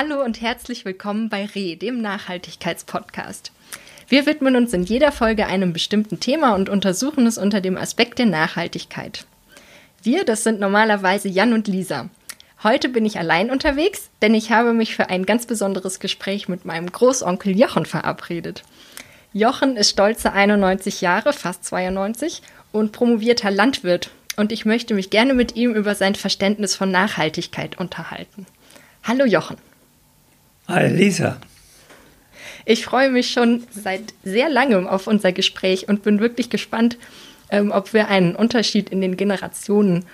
Hallo und herzlich willkommen bei RE, dem Nachhaltigkeitspodcast. Wir widmen uns in jeder Folge einem bestimmten Thema und untersuchen es unter dem Aspekt der Nachhaltigkeit. Wir, das sind normalerweise Jan und Lisa. Heute bin ich allein unterwegs, denn ich habe mich für ein ganz besonderes Gespräch mit meinem Großonkel Jochen verabredet. Jochen ist stolze 91 Jahre, fast 92 und promovierter Landwirt und ich möchte mich gerne mit ihm über sein Verständnis von Nachhaltigkeit unterhalten. Hallo Jochen. Hi Lisa. Ich freue mich schon seit sehr langem auf unser Gespräch und bin wirklich gespannt, ähm, ob wir einen Unterschied in den Generationen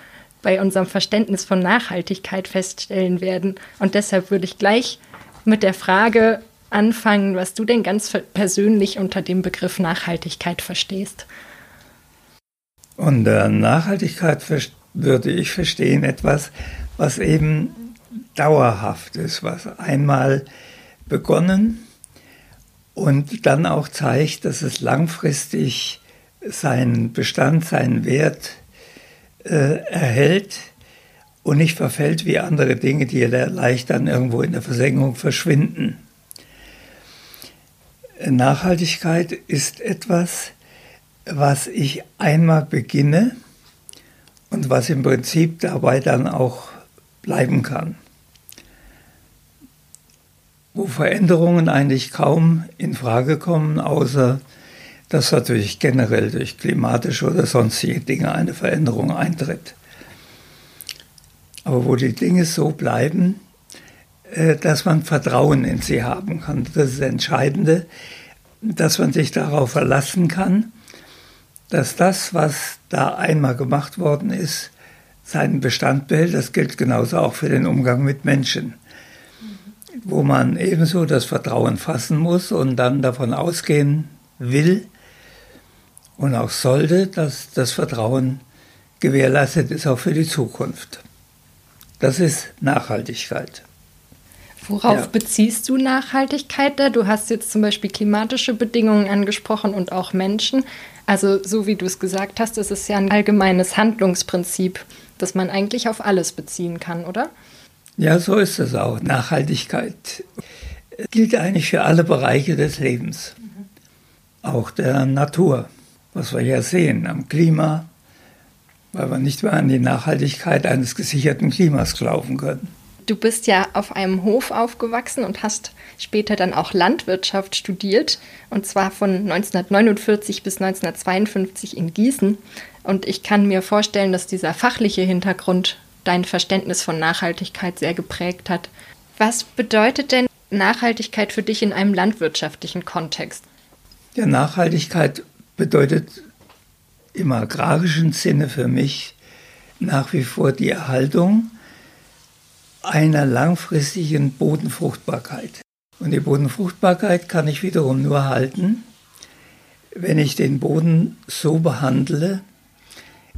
bei unserem Verständnis von Nachhaltigkeit feststellen werden. Und deshalb würde ich gleich mit der Frage anfangen, was du denn ganz persönlich unter dem Begriff Nachhaltigkeit verstehst. Unter Nachhaltigkeit würde ich verstehen etwas, was eben dauerhaft ist, was einmal begonnen und dann auch zeigt, dass es langfristig seinen Bestand, seinen Wert äh, erhält und nicht verfällt wie andere Dinge, die leicht dann irgendwo in der Versenkung verschwinden. Nachhaltigkeit ist etwas, was ich einmal beginne und was im Prinzip dabei dann auch bleiben kann. Wo Veränderungen eigentlich kaum in Frage kommen, außer dass natürlich generell durch klimatische oder sonstige Dinge eine Veränderung eintritt. Aber wo die Dinge so bleiben, äh, dass man Vertrauen in sie haben kann. Das ist das Entscheidende, dass man sich darauf verlassen kann, dass das, was da einmal gemacht worden ist, seinen Bestand behält. Das gilt genauso auch für den Umgang mit Menschen, wo man ebenso das Vertrauen fassen muss und dann davon ausgehen will, und auch sollte, dass das Vertrauen gewährleistet ist auch für die Zukunft. Das ist Nachhaltigkeit. Worauf ja. beziehst du Nachhaltigkeit da? Du hast jetzt zum Beispiel klimatische Bedingungen angesprochen und auch Menschen. Also so wie du es gesagt hast, ist es ja ein allgemeines Handlungsprinzip, das man eigentlich auf alles beziehen kann, oder? Ja, so ist es auch. Nachhaltigkeit gilt eigentlich für alle Bereiche des Lebens, mhm. auch der Natur was wir ja sehen am Klima, weil wir nicht mehr an die Nachhaltigkeit eines gesicherten Klimas glauben können. Du bist ja auf einem Hof aufgewachsen und hast später dann auch Landwirtschaft studiert, und zwar von 1949 bis 1952 in Gießen. Und ich kann mir vorstellen, dass dieser fachliche Hintergrund dein Verständnis von Nachhaltigkeit sehr geprägt hat. Was bedeutet denn Nachhaltigkeit für dich in einem landwirtschaftlichen Kontext? Ja, Nachhaltigkeit bedeutet im agrarischen Sinne für mich nach wie vor die Erhaltung einer langfristigen Bodenfruchtbarkeit. Und die Bodenfruchtbarkeit kann ich wiederum nur halten, wenn ich den Boden so behandle,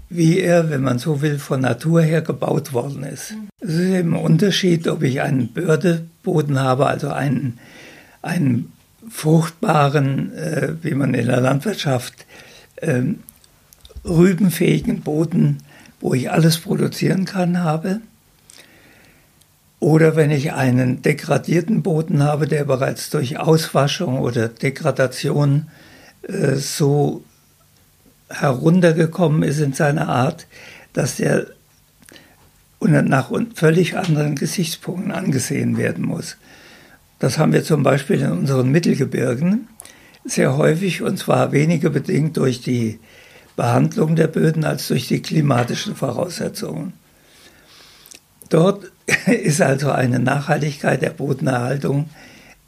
wie er, wenn man so will, von Natur her gebaut worden ist. Es ist eben ein Unterschied, ob ich einen Bördeboden habe, also einen, einen fruchtbaren, äh, wie man in der Landwirtschaft, äh, rübenfähigen Boden, wo ich alles produzieren kann, habe. Oder wenn ich einen degradierten Boden habe, der bereits durch Auswaschung oder Degradation äh, so heruntergekommen ist in seiner Art, dass der nach völlig anderen Gesichtspunkten angesehen werden muss. Das haben wir zum Beispiel in unseren Mittelgebirgen sehr häufig und zwar weniger bedingt durch die Behandlung der Böden als durch die klimatischen Voraussetzungen. Dort ist also eine Nachhaltigkeit der Bodenerhaltung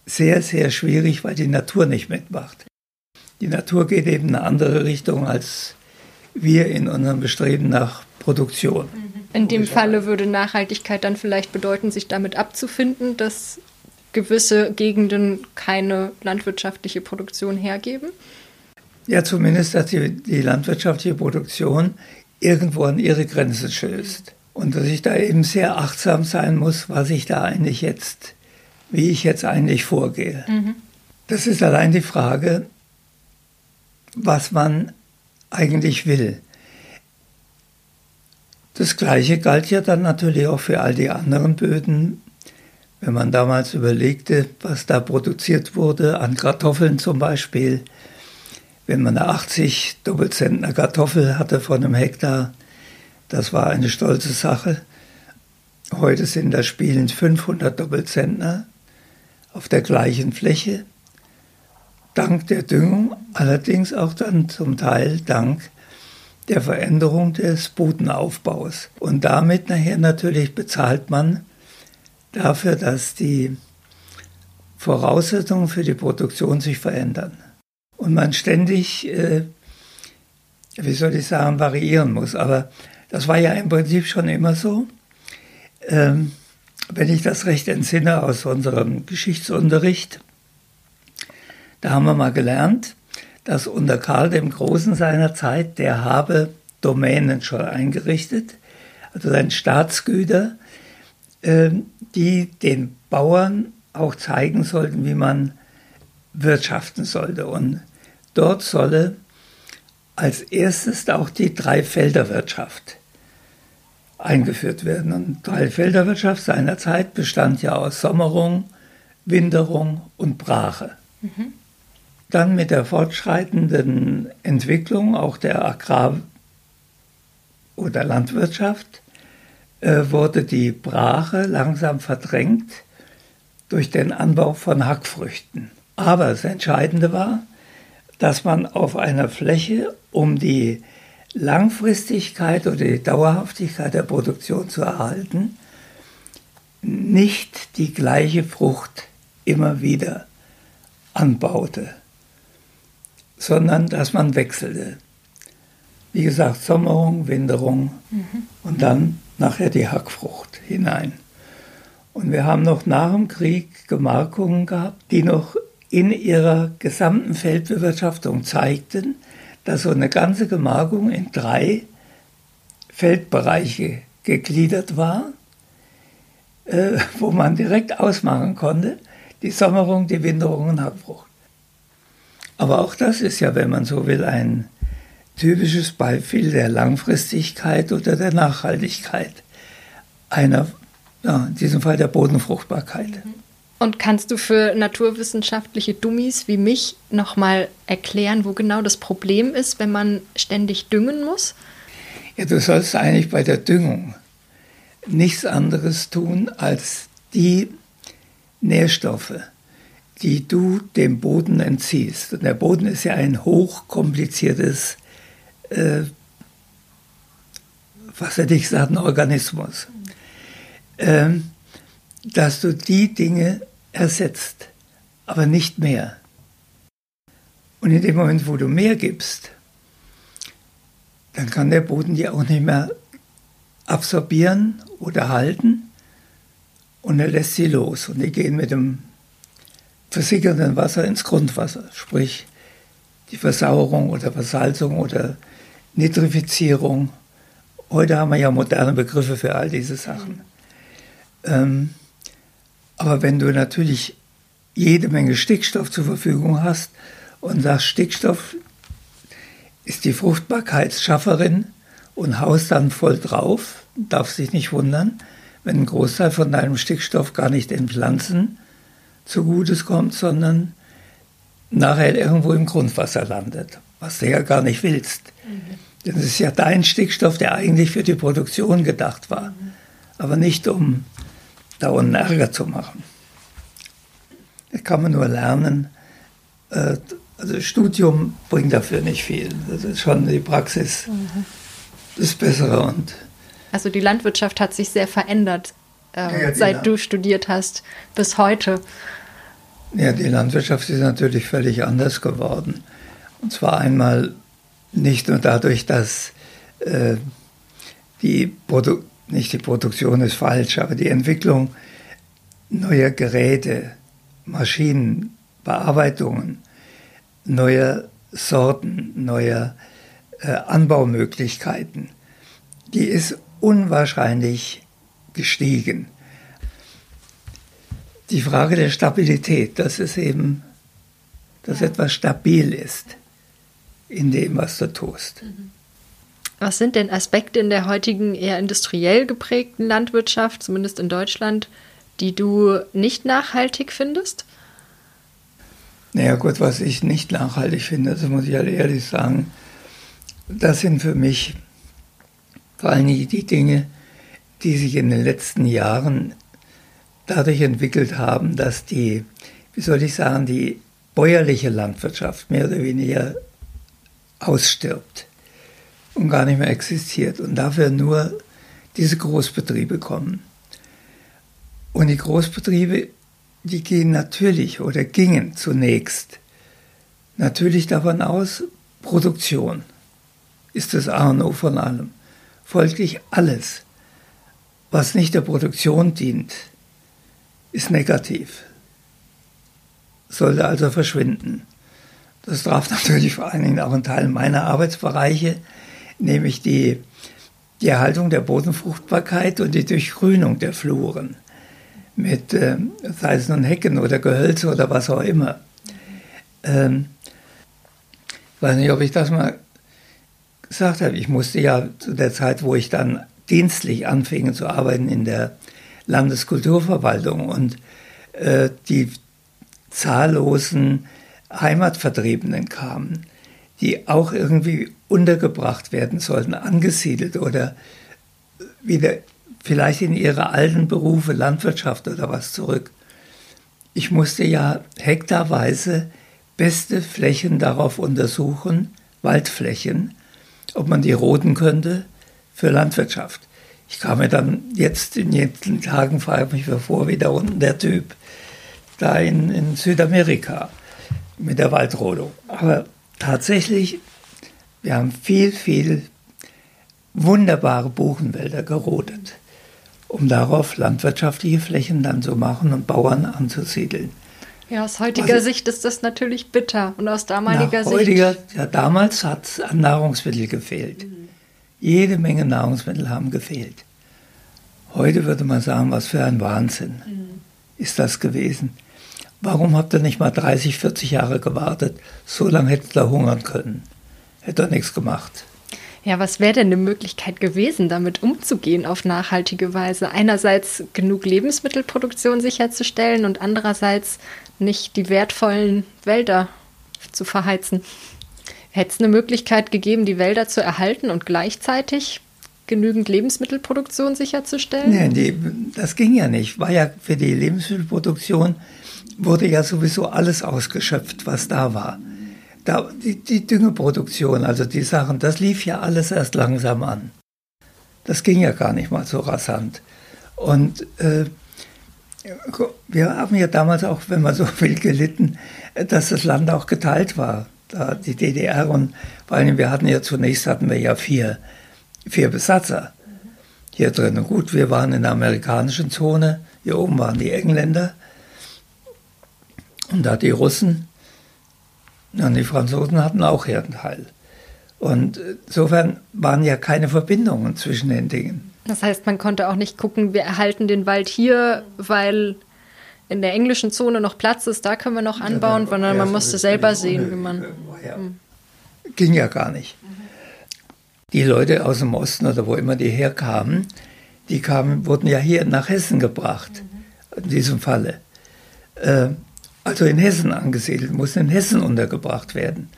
sehr, sehr schwierig, weil die Natur nicht mitmacht. Die Natur geht eben in eine andere Richtung als wir in unserem Bestreben nach Produktion. In dem Falle würde Nachhaltigkeit dann vielleicht bedeuten, sich damit abzufinden, dass gewisse Gegenden keine landwirtschaftliche Produktion hergeben? Ja, zumindest, dass die, die landwirtschaftliche Produktion irgendwo an ihre Grenzen stößt. Und dass ich da eben sehr achtsam sein muss, was ich da eigentlich jetzt, wie ich jetzt eigentlich vorgehe. Mhm. Das ist allein die Frage, was man eigentlich will. Das Gleiche galt ja dann natürlich auch für all die anderen Böden, Wenn man damals überlegte, was da produziert wurde, an Kartoffeln zum Beispiel, wenn man eine 80 Doppelzentner Kartoffel hatte von einem Hektar, das war eine stolze Sache. Heute sind da spielend 500 Doppelzentner auf der gleichen Fläche, dank der Düngung, allerdings auch dann zum Teil dank der Veränderung des Bodenaufbaus. Und damit nachher natürlich bezahlt man dafür, dass die Voraussetzungen für die Produktion sich verändern. Und man ständig, äh, wie soll ich sagen, variieren muss. Aber das war ja im Prinzip schon immer so. Ähm, wenn ich das recht entsinne aus unserem Geschichtsunterricht, da haben wir mal gelernt, dass unter Karl dem Großen seiner Zeit, der habe Domänen schon eingerichtet, also sein Staatsgüter, ähm, die den Bauern auch zeigen sollten, wie man wirtschaften sollte. Und dort solle als erstes auch die Dreifelderwirtschaft eingeführt werden. Und Dreifelderwirtschaft seiner Zeit bestand ja aus Sommerung, Winterung und Brache. Mhm. Dann mit der fortschreitenden Entwicklung auch der Agrar- oder Landwirtschaft äh, wurde die Brache langsam verdrängt durch den Anbau von Hackfrüchten. Aber das Entscheidende war, dass man auf einer Fläche, um die Langfristigkeit oder die Dauerhaftigkeit der Produktion zu erhalten, nicht die gleiche Frucht immer wieder anbaute, sondern dass man wechselte. Wie gesagt, Sommerung, Winterung mhm. und dann nachher die Hackfrucht hinein. Und wir haben noch nach dem Krieg Gemarkungen gehabt, die noch in ihrer gesamten Feldbewirtschaftung zeigten, dass so eine ganze Gemarkung in drei Feldbereiche gegliedert war, äh, wo man direkt ausmachen konnte, die Sommerung, die Winterung und Hackfrucht. Aber auch das ist ja, wenn man so will, ein typisches Beispiel der Langfristigkeit oder der Nachhaltigkeit einer, ja, in diesem Fall der Bodenfruchtbarkeit. Mhm. Und kannst du für naturwissenschaftliche Dummies wie mich nochmal erklären, wo genau das Problem ist, wenn man ständig düngen muss? Ja, du sollst eigentlich bei der Düngung nichts anderes tun, als die Nährstoffe, die du dem Boden entziehst. Und der Boden ist ja ein hochkompliziertes, äh, was hätte ich gesagt, ein Organismus. Ähm, dass du die Dinge ersetzt, aber nicht mehr. Und in dem Moment, wo du mehr gibst, dann kann der Boden die auch nicht mehr absorbieren oder halten und er lässt sie los und die gehen mit dem versickernden Wasser ins Grundwasser, sprich die Versauerung oder Versalzung oder Nitrifizierung. Heute haben wir ja moderne Begriffe für all diese Sachen. Ähm, aber wenn du natürlich jede Menge Stickstoff zur Verfügung hast und sagst, Stickstoff ist die Fruchtbarkeitsschafferin und haust dann voll drauf, darf sich nicht wundern, wenn ein Großteil von deinem Stickstoff gar nicht den Pflanzen zugutes kommt, sondern nachher irgendwo im Grundwasser landet, was du ja gar nicht willst. Mhm. Denn es ist ja dein Stickstoff, der eigentlich für die Produktion gedacht war, mhm. aber nicht um da unten Ärger zu machen. Das kann man nur lernen. Äh, also Studium bringt dafür nicht viel. Das ist schon die Praxis mhm. das Bessere. Und also die Landwirtschaft hat sich sehr verändert, äh, ja, seit du studiert hast bis heute. Ja, die Landwirtschaft ist natürlich völlig anders geworden. Und zwar einmal nicht nur dadurch, dass äh, die Produ nicht die Produktion ist falsch, aber die Entwicklung neuer Geräte, Maschinen, Bearbeitungen, neuer Sorten, neuer äh, Anbaumöglichkeiten, die ist unwahrscheinlich gestiegen. Die Frage der Stabilität, dass es eben, dass etwas stabil ist in dem, was du tust. Mhm. Was sind denn Aspekte in der heutigen eher industriell geprägten Landwirtschaft, zumindest in Deutschland, die du nicht nachhaltig findest? Naja gut, was ich nicht nachhaltig finde, das muss ich halt ehrlich sagen, das sind für mich vor allem die Dinge, die sich in den letzten Jahren dadurch entwickelt haben, dass die, wie soll ich sagen, die bäuerliche Landwirtschaft mehr oder weniger ausstirbt und gar nicht mehr existiert und dafür nur diese Großbetriebe kommen. Und die Großbetriebe, die gehen natürlich oder gingen zunächst natürlich davon aus, Produktion ist das A und O von allem. Folglich alles, was nicht der Produktion dient, ist negativ, sollte also verschwinden. Das traf natürlich vor allen Dingen auch einen Teil meiner Arbeitsbereiche, nämlich die, die Erhaltung der Bodenfruchtbarkeit und die Durchgrünung der Fluren mit, äh, sei es nun Hecken oder Gehölze oder was auch immer. Ähm, ich weiß nicht, ob ich das mal gesagt habe. Ich musste ja zu der Zeit, wo ich dann dienstlich anfing zu arbeiten in der Landeskulturverwaltung und äh, die zahllosen Heimatvertriebenen kamen, die auch irgendwie untergebracht werden sollten, angesiedelt oder wieder vielleicht in ihre alten Berufe, Landwirtschaft oder was zurück. Ich musste ja hektarweise beste Flächen darauf untersuchen, Waldflächen, ob man die roden könnte für Landwirtschaft. Ich kam mir dann jetzt in den Tagen, frage mich vor, wie da unten der Typ da in, in Südamerika mit der Waldrodung. Aber tatsächlich, wir haben viel, viel wunderbare Buchenwälder gerodet um darauf landwirtschaftliche Flächen dann zu machen und Bauern anzusiedeln. Ja, aus heutiger also, Sicht ist das natürlich bitter und aus damaliger Sicht. Heutiger, ja, damals hat es an Nahrungsmittel gefehlt. Mhm. Jede Menge Nahrungsmittel haben gefehlt. Heute würde man sagen, was für ein Wahnsinn mhm. ist das gewesen. Warum habt ihr nicht mal 30, 40 Jahre gewartet? So lange hättet ihr hungern können. Hätte er nichts gemacht. Ja, was wäre denn eine Möglichkeit gewesen, damit umzugehen auf nachhaltige Weise? Einerseits genug Lebensmittelproduktion sicherzustellen und andererseits nicht die wertvollen Wälder zu verheizen. Hätte es eine Möglichkeit gegeben, die Wälder zu erhalten und gleichzeitig genügend Lebensmittelproduktion sicherzustellen? Nein, das ging ja nicht. War ja für die Lebensmittelproduktion wurde ja sowieso alles ausgeschöpft, was da war da, die, die Düngeproduktion, also die Sachen, das lief ja alles erst langsam an. Das ging ja gar nicht mal so rasant. Und äh, wir haben ja damals auch, wenn man so will, gelitten, dass das Land auch geteilt war. Da die DDR und vor allem, wir hatten ja zunächst hatten wir ja vier, vier Besatzer hier drin. Und gut, wir waren in der amerikanischen Zone, hier oben waren die Engländer und da die Russen und die Franzosen hatten auch ihren Teil. Und insofern waren ja keine Verbindungen zwischen den Dingen. Das heißt, man konnte auch nicht gucken, wir erhalten den Wald hier, weil in der englischen Zone noch Platz ist, da können wir noch anbauen, ja, sondern man musste selber sehen, wie man. Ja. Hm. Ging ja gar nicht. Die Leute aus dem Osten oder wo immer die herkamen, die kamen, wurden ja hier nach Hessen gebracht, in diesem Falle. Äh, also in Hessen angesiedelt, muss in Hessen untergebracht werden.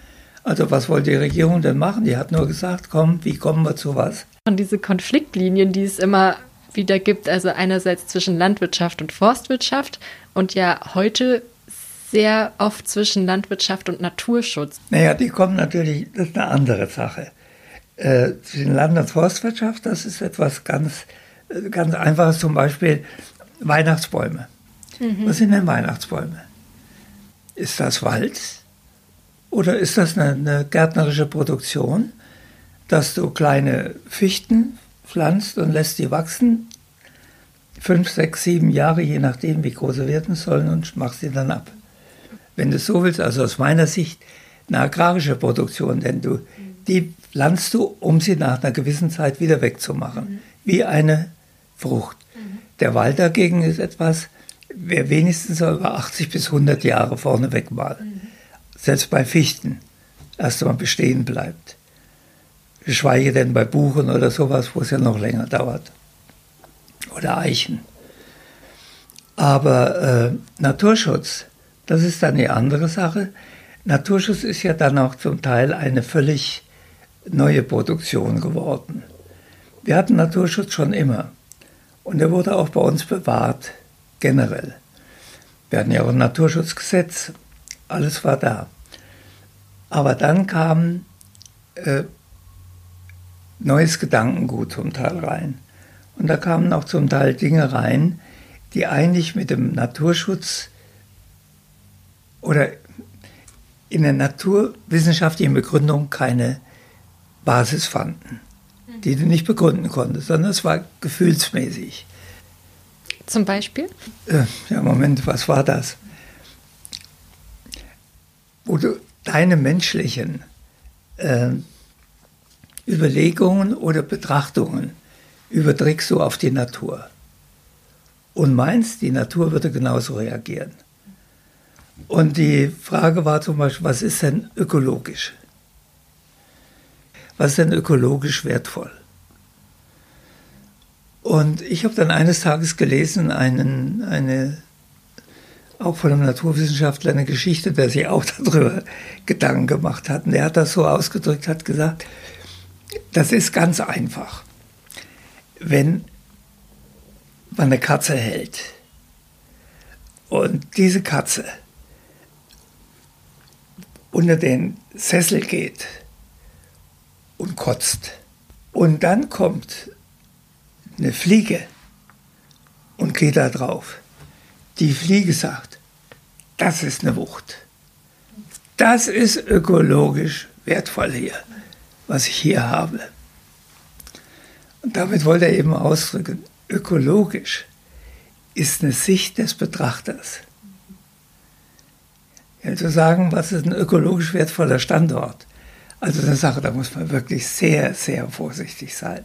Also was wollte die Regierung denn machen? Die hat nur gesagt, komm, wie kommen wir zu was? Und diese Konfliktlinien, die es immer wieder gibt, also einerseits zwischen Landwirtschaft und Forstwirtschaft und ja heute sehr oft zwischen Landwirtschaft und Naturschutz. Naja, die kommen natürlich, das ist eine andere Sache. Äh, zwischen Land- und Forstwirtschaft, das ist etwas ganz, äh, ganz Einfaches, zum Beispiel Weihnachtsbäume. Mhm. Was sind denn Weihnachtsbäume? Ist das Wald oder ist das eine, eine gärtnerische Produktion, dass du kleine Fichten pflanzt und lässt die wachsen, fünf, sechs, sieben Jahre, je nachdem, wie groß sie werden sollen, und machst sie dann ab. Wenn du es so willst, also aus meiner Sicht eine agrarische Produktion, denn du, die pflanzt du, um sie nach einer gewissen Zeit wieder wegzumachen, wie eine Frucht. Der Wald dagegen ist etwas, wer wenigstens über 80 bis 100 Jahre vorneweg mal, mhm. selbst bei Fichten, erst einmal bestehen bleibt. Geschweige denn bei Buchen oder sowas, wo es ja noch länger dauert. Oder Eichen. Aber äh, Naturschutz, das ist dann die andere Sache. Naturschutz ist ja dann auch zum Teil eine völlig neue Produktion geworden. Wir hatten Naturschutz schon immer und er wurde auch bei uns bewahrt, generell. Wir hatten ja auch ein Naturschutzgesetz, alles war da. Aber dann kam äh, neues Gedankengut zum Teil rein. Und da kamen auch zum Teil Dinge rein, die eigentlich mit dem Naturschutz oder in der naturwissenschaftlichen Begründung keine Basis fanden, die du nicht begründen konntest, sondern es war gefühlsmäßig. Zum Beispiel? Äh, ja, Moment, was war das? Wo du deine menschlichen äh, Überlegungen oder Betrachtungen überträgst du auf die Natur und meinst, die Natur würde genauso reagieren. Und die Frage war zum Beispiel, was ist denn ökologisch? Was ist denn ökologisch wertvoll? Und ich habe dann eines Tages gelesen, einen, eine, auch von einem Naturwissenschaftler, eine Geschichte, der sich auch darüber Gedanken gemacht hat. Und der hat das so ausgedrückt, hat gesagt, das ist ganz einfach. Wenn man eine Katze hält und diese Katze unter den Sessel geht und kotzt und dann kommt eine Fliege und geht da drauf. Die Fliege sagt, das ist eine Wucht. Das ist ökologisch wertvoll hier, was ich hier habe. Und damit wollte er eben ausdrücken, ökologisch ist eine Sicht des Betrachters. Ja, zu sagen, was ist ein ökologisch wertvoller Standort? Also eine Sache, da muss man wirklich sehr, sehr vorsichtig sein.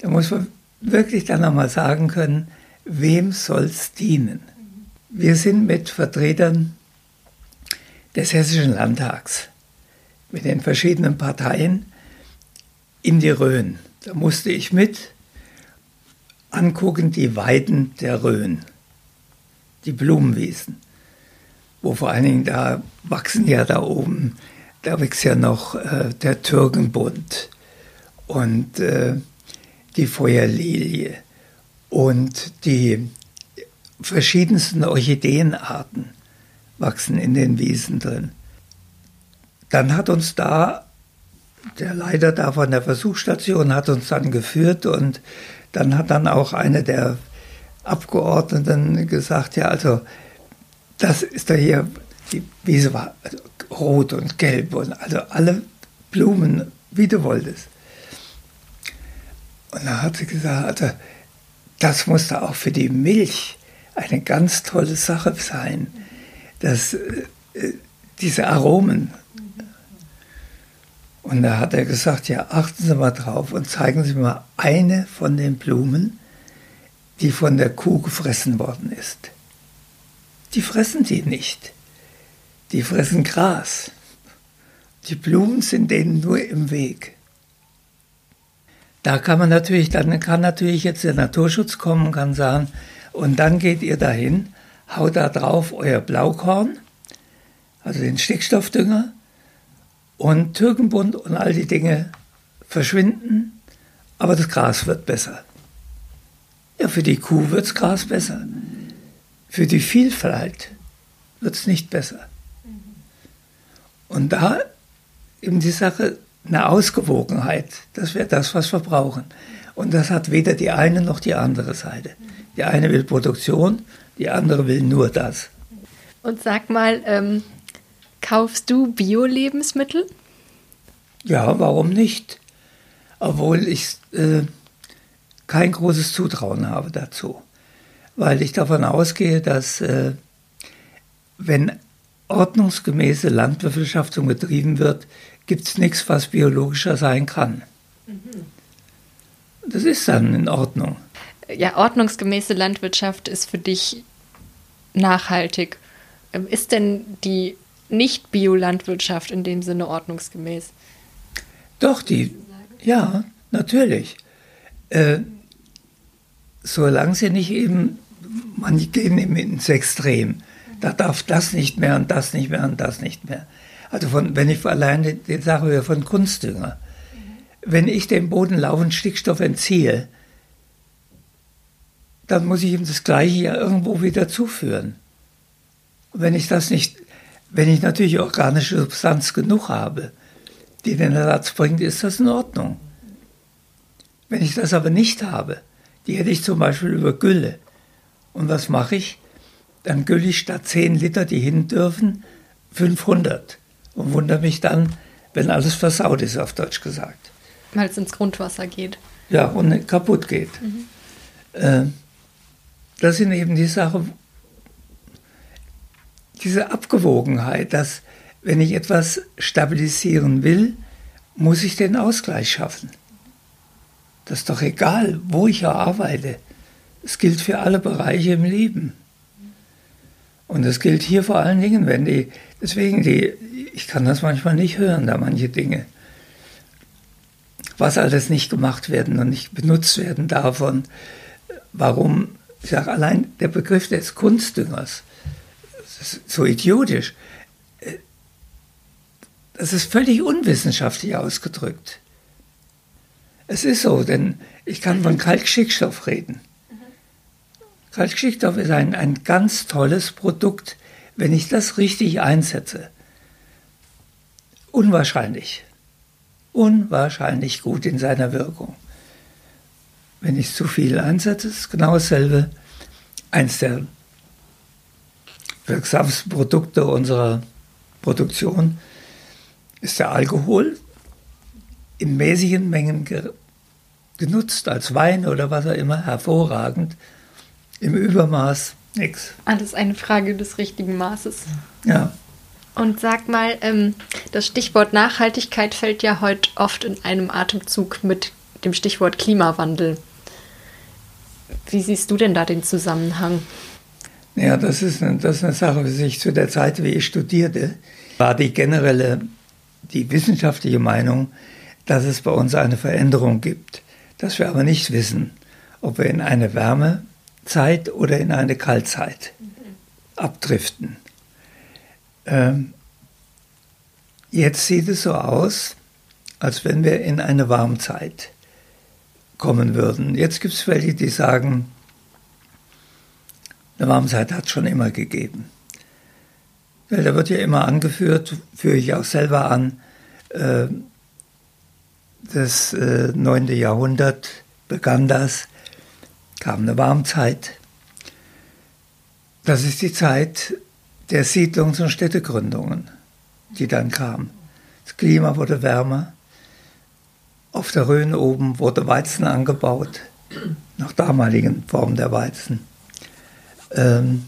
Da muss man wirklich dann nochmal sagen können, wem soll es dienen? Wir sind mit Vertretern des Hessischen Landtags, mit den verschiedenen Parteien in die Rhön. Da musste ich mit angucken die Weiden der Rhön, die Blumenwiesen, wo vor allen Dingen da wachsen ja da oben, da wächst ja noch äh, der Türkenbund und äh, die Feuerlilie und die verschiedensten Orchideenarten wachsen in den Wiesen drin. Dann hat uns da der Leiter da von der Versuchsstation hat uns dann geführt und dann hat dann auch eine der Abgeordneten gesagt, ja, also das ist da hier, die Wiese war also rot und gelb und also alle Blumen, wie du wolltest. Und da hat sie gesagt, also das muss da auch für die Milch eine ganz tolle Sache sein, dass äh, diese Aromen. Und da hat er gesagt, ja, achten Sie mal drauf und zeigen Sie mal eine von den Blumen, die von der Kuh gefressen worden ist. Die fressen die nicht. Die fressen Gras. Die Blumen sind denen nur im Weg. Da kann man natürlich, dann kann natürlich jetzt der Naturschutz kommen kann sagen, und dann geht ihr dahin, haut da drauf euer Blaukorn, also den Stickstoffdünger, und Türkenbund und all die Dinge verschwinden, aber das Gras wird besser. Ja, für die Kuh wird das Gras besser. Für die Vielfalt wird es nicht besser. Und da eben die Sache, eine Ausgewogenheit, das wäre das, was wir brauchen. Und das hat weder die eine noch die andere Seite. Die eine will Produktion, die andere will nur das. Und sag mal, ähm, kaufst du Bio-Lebensmittel? Ja, warum nicht? Obwohl ich äh, kein großes Zutrauen habe dazu. Weil ich davon ausgehe, dass äh, wenn ordnungsgemäße Landbewirtschaftung betrieben wird, gibt es nichts, was biologischer sein kann. Das ist dann in Ordnung. Ja, ordnungsgemäße Landwirtschaft ist für dich nachhaltig. Ähm, ist denn die nicht-Bio-Landwirtschaft in dem Sinne ordnungsgemäß? Doch, die, ja, natürlich. Äh, solange sie nicht eben manche gehen ins Extrem. Da darf das nicht mehr und das nicht mehr und das nicht mehr. Also von, wenn ich alleine die Sache höre von Kunstdünger. Wenn ich dem Boden laufend Stickstoff entziehe, dann muss ich ihm das Gleiche ja irgendwo wieder zuführen. Wenn ich das nicht, wenn ich natürlich organische Substanz genug habe, die den Ersatz bringt, ist das in Ordnung. Wenn ich das aber nicht habe, die hätte ich zum Beispiel über Gülle. Und was mache ich? Dann gülle ich statt 10 Liter, die hin dürfen, 500. Und wundere mich dann, wenn alles versaut ist, auf Deutsch gesagt. Weil es ins Grundwasser geht. Ja, und kaputt geht. Mhm. Äh, das sind eben die Sachen, diese Abgewogenheit, dass wenn ich etwas stabilisieren will, muss ich den Ausgleich schaffen. Das ist doch egal, wo ich arbeite. Es gilt für alle Bereiche im Leben. Und das gilt hier vor allen Dingen, wenn die, deswegen die, ich kann das manchmal nicht hören, da manche Dinge. Was alles nicht gemacht werden und nicht benutzt werden und warum, ich sage allein der Begriff des Kunstdüngers, das ist so idiotisch. Das ist völlig unwissenschaftlich ausgedrückt. Es ist so, denn ich kann von Kalkschickstoff reden. Kalkschickstoff ist ein, ein ganz tolles Produkt, wenn ich das richtig einsetze. Unwahrscheinlich. Unwahrscheinlich gut in seiner Wirkung. Wenn ich zu viel einsetze, ist genau dasselbe. Eins der wirksamsten Produkte unserer Produktion ist der Alkohol in mäßigen Mengen genutzt, als Wein oder was auch immer, hervorragend. Im Übermaß nichts. Alles eine Frage des richtigen Maßes. Ja. Und sag mal, ähm, das Stichwort Nachhaltigkeit fällt ja heute oft in einem Atemzug mit dem Stichwort Klimawandel. Wie siehst du denn da den Zusammenhang? Ja, das ist, eine, das ist eine Sache für sich. Zu der Zeit, wie ich studierte, war die generelle, die wissenschaftliche Meinung, dass es bei uns eine Veränderung gibt, dass wir aber nicht wissen, ob wir in eine Wärmezeit oder in eine Kaltzeit abdriften. Ähm, jetzt sieht es so aus, als wenn wir in eine Warmzeit kommen würden. Jetzt gibt es welche, die sagen, eine Warmzeit hat es schon immer gegeben. Weil da wird ja immer angeführt, führe ich auch selber an, äh, das äh, 9. Jahrhundert begann das, kam eine Warmzeit. Das ist die Zeit der Siedlungs- und Städtegründungen, die dann kam. Das Klima wurde wärmer. Auf der Rhön oben wurde Weizen angebaut, nach damaligen Formen der Weizen. Ähm,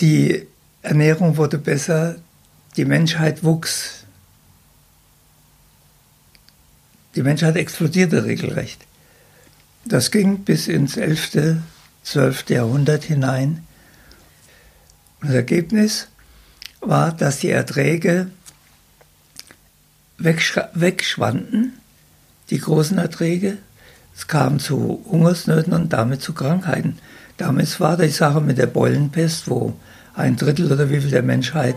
die Ernährung wurde besser, die Menschheit wuchs. Die Menschheit explodierte regelrecht. Das ging bis ins 11., 12. Jahrhundert hinein. Das Ergebnis war, dass die Erträge wegschwanden, die großen Erträge. Es kam zu Hungersnöten und damit zu Krankheiten. Damals war die Sache mit der Beulenpest, wo ein Drittel oder wie viel der Menschheit,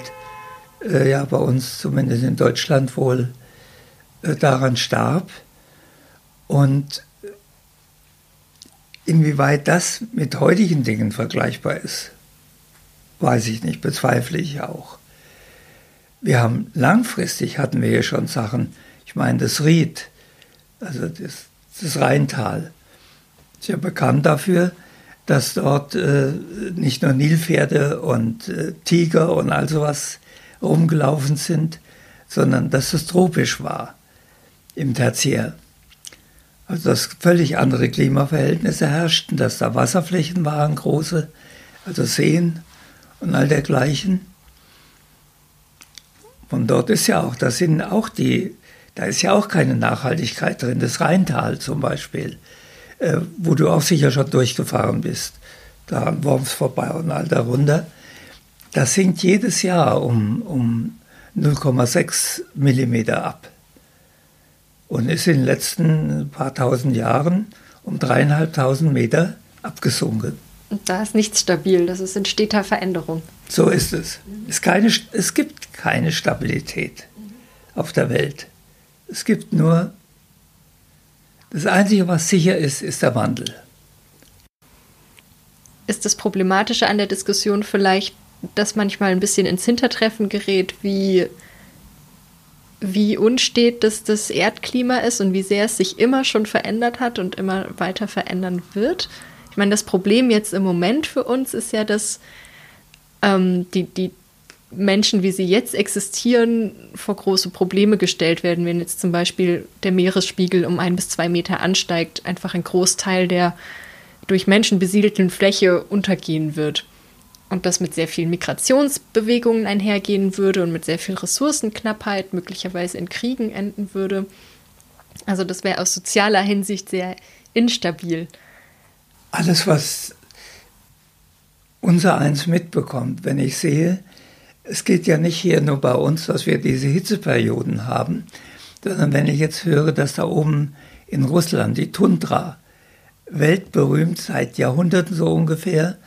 äh, ja bei uns zumindest in Deutschland wohl, äh, daran starb. Und inwieweit das mit heutigen Dingen vergleichbar ist, weiß ich nicht, bezweifle ich auch. Wir haben langfristig hatten wir hier schon Sachen, ich meine das Ried, also das, das Rheintal, ja bekannt dafür, dass dort äh, nicht nur Nilpferde und äh, Tiger und all sowas rumgelaufen sind, sondern dass es tropisch war im Tertiär. Also dass völlig andere Klimaverhältnisse herrschten, dass da Wasserflächen waren, große, also Seen und all dergleichen. Von dort ist ja auch, da sind auch die, da ist ja auch keine Nachhaltigkeit drin, das Rheintal zum Beispiel, äh, wo du auch sicher schon durchgefahren bist, da an Worms vorbei und all darunter. Das sinkt jedes Jahr um, um 0,6 Millimeter ab und ist in den letzten paar tausend Jahren um dreieinhalbtausend Meter abgesunken. Und da ist nichts stabil, das ist in steter Veränderung. So ist es. Es, keine, es gibt keine Stabilität auf der Welt. Es gibt nur, das Einzige, was sicher ist, ist der Wandel. Ist das Problematische an der Diskussion vielleicht, dass manchmal ein bisschen ins Hintertreffen gerät, wie, wie unstet das, das Erdklima ist und wie sehr es sich immer schon verändert hat und immer weiter verändern wird? Ich meine, das Problem jetzt im Moment für uns ist ja, dass ähm, die, die Menschen, wie sie jetzt existieren, vor große Probleme gestellt werden, wenn jetzt zum Beispiel der Meeresspiegel um ein bis zwei Meter ansteigt, einfach ein Großteil der durch Menschen besiedelten Fläche untergehen wird. Und das mit sehr vielen Migrationsbewegungen einhergehen würde und mit sehr viel Ressourcenknappheit, möglicherweise in Kriegen enden würde. Also das wäre aus sozialer Hinsicht sehr instabil. Alles, was unser eins mitbekommt, wenn ich sehe, es geht ja nicht hier nur bei uns, dass wir diese Hitzeperioden haben, sondern wenn ich jetzt höre, dass da oben in Russland die Tundra, weltberühmt seit Jahrhunderten so ungefähr,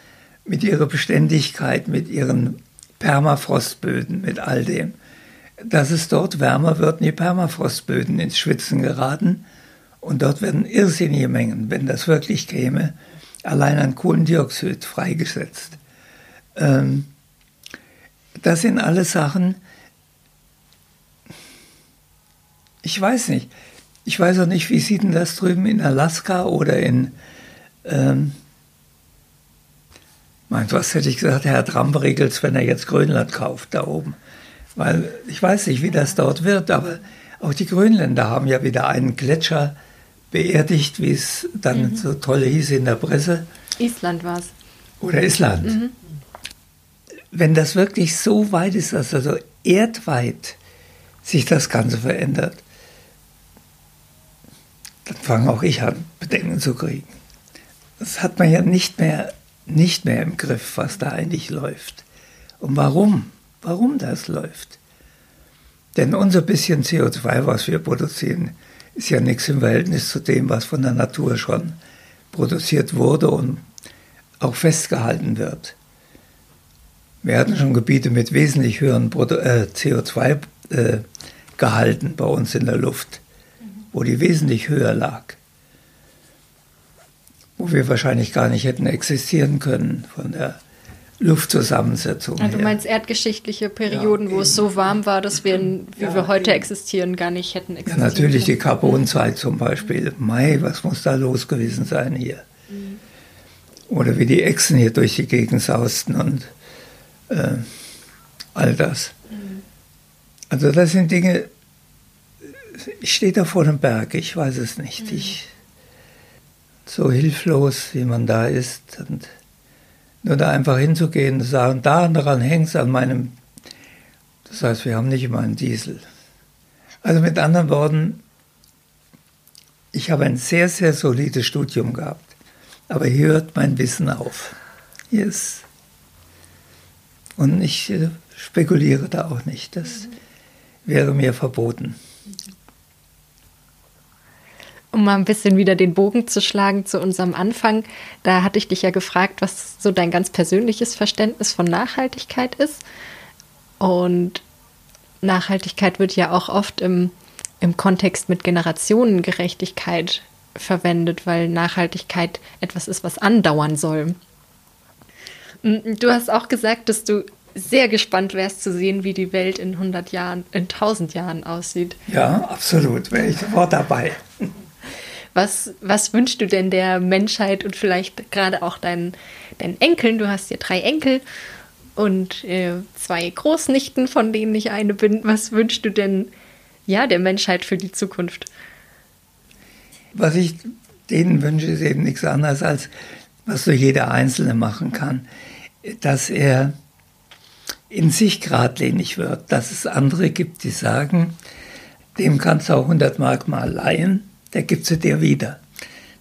mit ihrer Beständigkeit, mit ihren Permafrostböden, mit all dem, dass es dort wärmer wird und die Permafrostböden ins Schwitzen geraten. Und dort werden irrsinnige Mengen, wenn das wirklich käme, allein an Kohlendioxid freigesetzt. Ähm, das sind alles Sachen, ich weiß nicht. Ich weiß auch nicht, wie sieht denn das drüben in Alaska oder in, ähm, meint, was hätte ich gesagt, Herr Trump regelt wenn er jetzt Grönland kauft, da oben. Weil ich weiß nicht, wie das dort wird, aber auch die Grönländer haben ja wieder einen Gletscher beerdigt, wie es dann mhm. so toll hieß in der Presse. Island war es. Oder Island. Mhm wenn das wirklich so weit ist, dass also erdweit sich das Ganze verändert, dann fange auch ich an, Bedenken zu kriegen. Das hat man ja nicht mehr, nicht mehr im Griff, was da eigentlich läuft. Und warum? Warum das läuft? Denn unser bisschen CO2, was wir produzieren, ist ja nichts im Verhältnis zu dem, was von der Natur schon produziert wurde und auch festgehalten wird. Wir hatten schon Gebiete mit wesentlich höheren äh, CO2-Gehalten äh, bei uns in der Luft, wo die wesentlich höher lag. Wo wir wahrscheinlich gar nicht hätten existieren können von der Luftzusammensetzung. Ja, du meinst erdgeschichtliche Perioden, ja, wo es so warm war, dass wir, wie ja, wir heute existieren, gar nicht hätten existieren Ja, natürlich die Carbonzeit zum Beispiel. Mai, was muss da los gewesen sein hier? Mhm. Oder wie die Echsen hier durch die Gegend sausten und äh, all das. Also das sind Dinge, ich stehe da vor dem Berg, ich weiß es nicht. Mhm. Ich, so hilflos, wie man da ist. Und nur da einfach hinzugehen und sagen, daran hängt es an meinem, das heißt, wir haben nicht immer einen Diesel. Also mit anderen Worten, ich habe ein sehr, sehr solides Studium gehabt. Aber hier hört mein Wissen auf. Hier ist und ich äh, spekuliere da auch nicht. Das wäre mir verboten. Um mal ein bisschen wieder den Bogen zu schlagen zu unserem Anfang, da hatte ich dich ja gefragt, was so dein ganz persönliches Verständnis von Nachhaltigkeit ist. Und Nachhaltigkeit wird ja auch oft im, im Kontext mit Generationengerechtigkeit verwendet, weil Nachhaltigkeit etwas ist, was andauern soll. Mm, du hast auch gesagt, dass du sehr gespannt wärst zu sehen, wie die Welt in 100 Jahren, in 1000 Jahren aussieht. Ja, absolut, wäre ich sofort dabei. Was, was wünschst du denn der Menschheit und vielleicht gerade auch deinen, deinen Enkeln? Du hast ja drei Enkel und äh, zwei Großnichten, von denen ich eine bin. Was wünschst du denn ja, der Menschheit für die Zukunft? Was ich denen wünsche, ist eben nichts anderes als, was so jeder Einzelne machen kann dass er in sich geradlinig wird, dass es andere gibt, die sagen, dem kannst du auch 100 Mark mal leihen, der gibt sie dir wieder.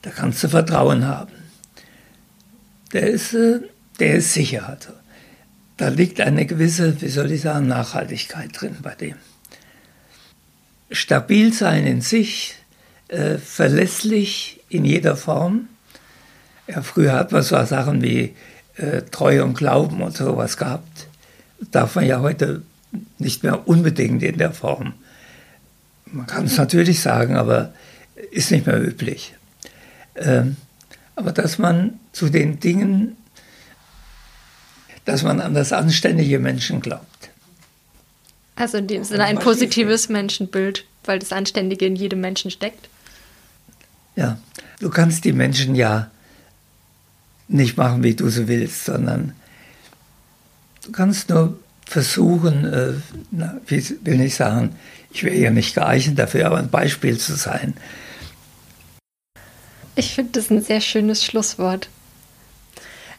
Da kannst du Vertrauen haben. Der ist, äh, der ist sicher. Also. Da liegt eine gewisse, wie soll ich sagen, Nachhaltigkeit drin bei dem. Stabil sein in sich, äh, verlässlich in jeder Form, Ja, früher hat man so Sachen wie äh, Treue und Glauben und sowas gehabt. darf man ja heute nicht mehr unbedingt in der Form. Man kann es natürlich sagen, aber ist nicht mehr üblich. Ähm, aber dass man zu den Dingen, dass man an das anständige Menschen glaubt. Also in dem Sinne ein positives Menschenbild, weil das Anständige in jedem Menschen steckt. Ja, du kannst die Menschen ja nicht machen, wie du sie willst, sondern du kannst nur versuchen, äh, na, will nicht sagen, ich wäre ja nicht geeignet dafür, aber ein Beispiel zu sein. Ich finde das ein sehr schönes Schlusswort.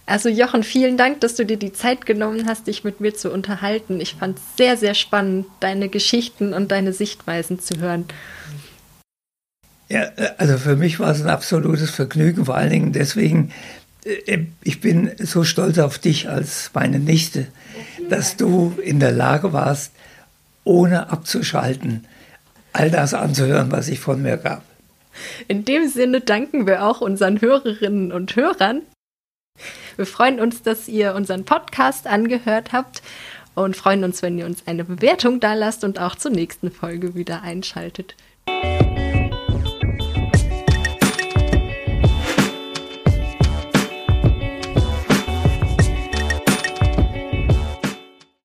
Also Jochen, vielen Dank, dass du dir die Zeit genommen hast, dich mit mir zu unterhalten. Ich fand es sehr, sehr spannend, deine Geschichten und deine Sichtweisen zu hören. Ja, äh, also für mich war es ein absolutes Vergnügen, vor allen Dingen deswegen, ich bin so stolz auf dich als meine Nichte, dass du in der Lage warst, ohne abzuschalten, all das anzuhören, was ich von mir gab. In dem Sinne danken wir auch unseren Hörerinnen und Hörern. Wir freuen uns, dass ihr unseren Podcast angehört habt und freuen uns, wenn ihr uns eine Bewertung da lasst und auch zur nächsten Folge wieder einschaltet.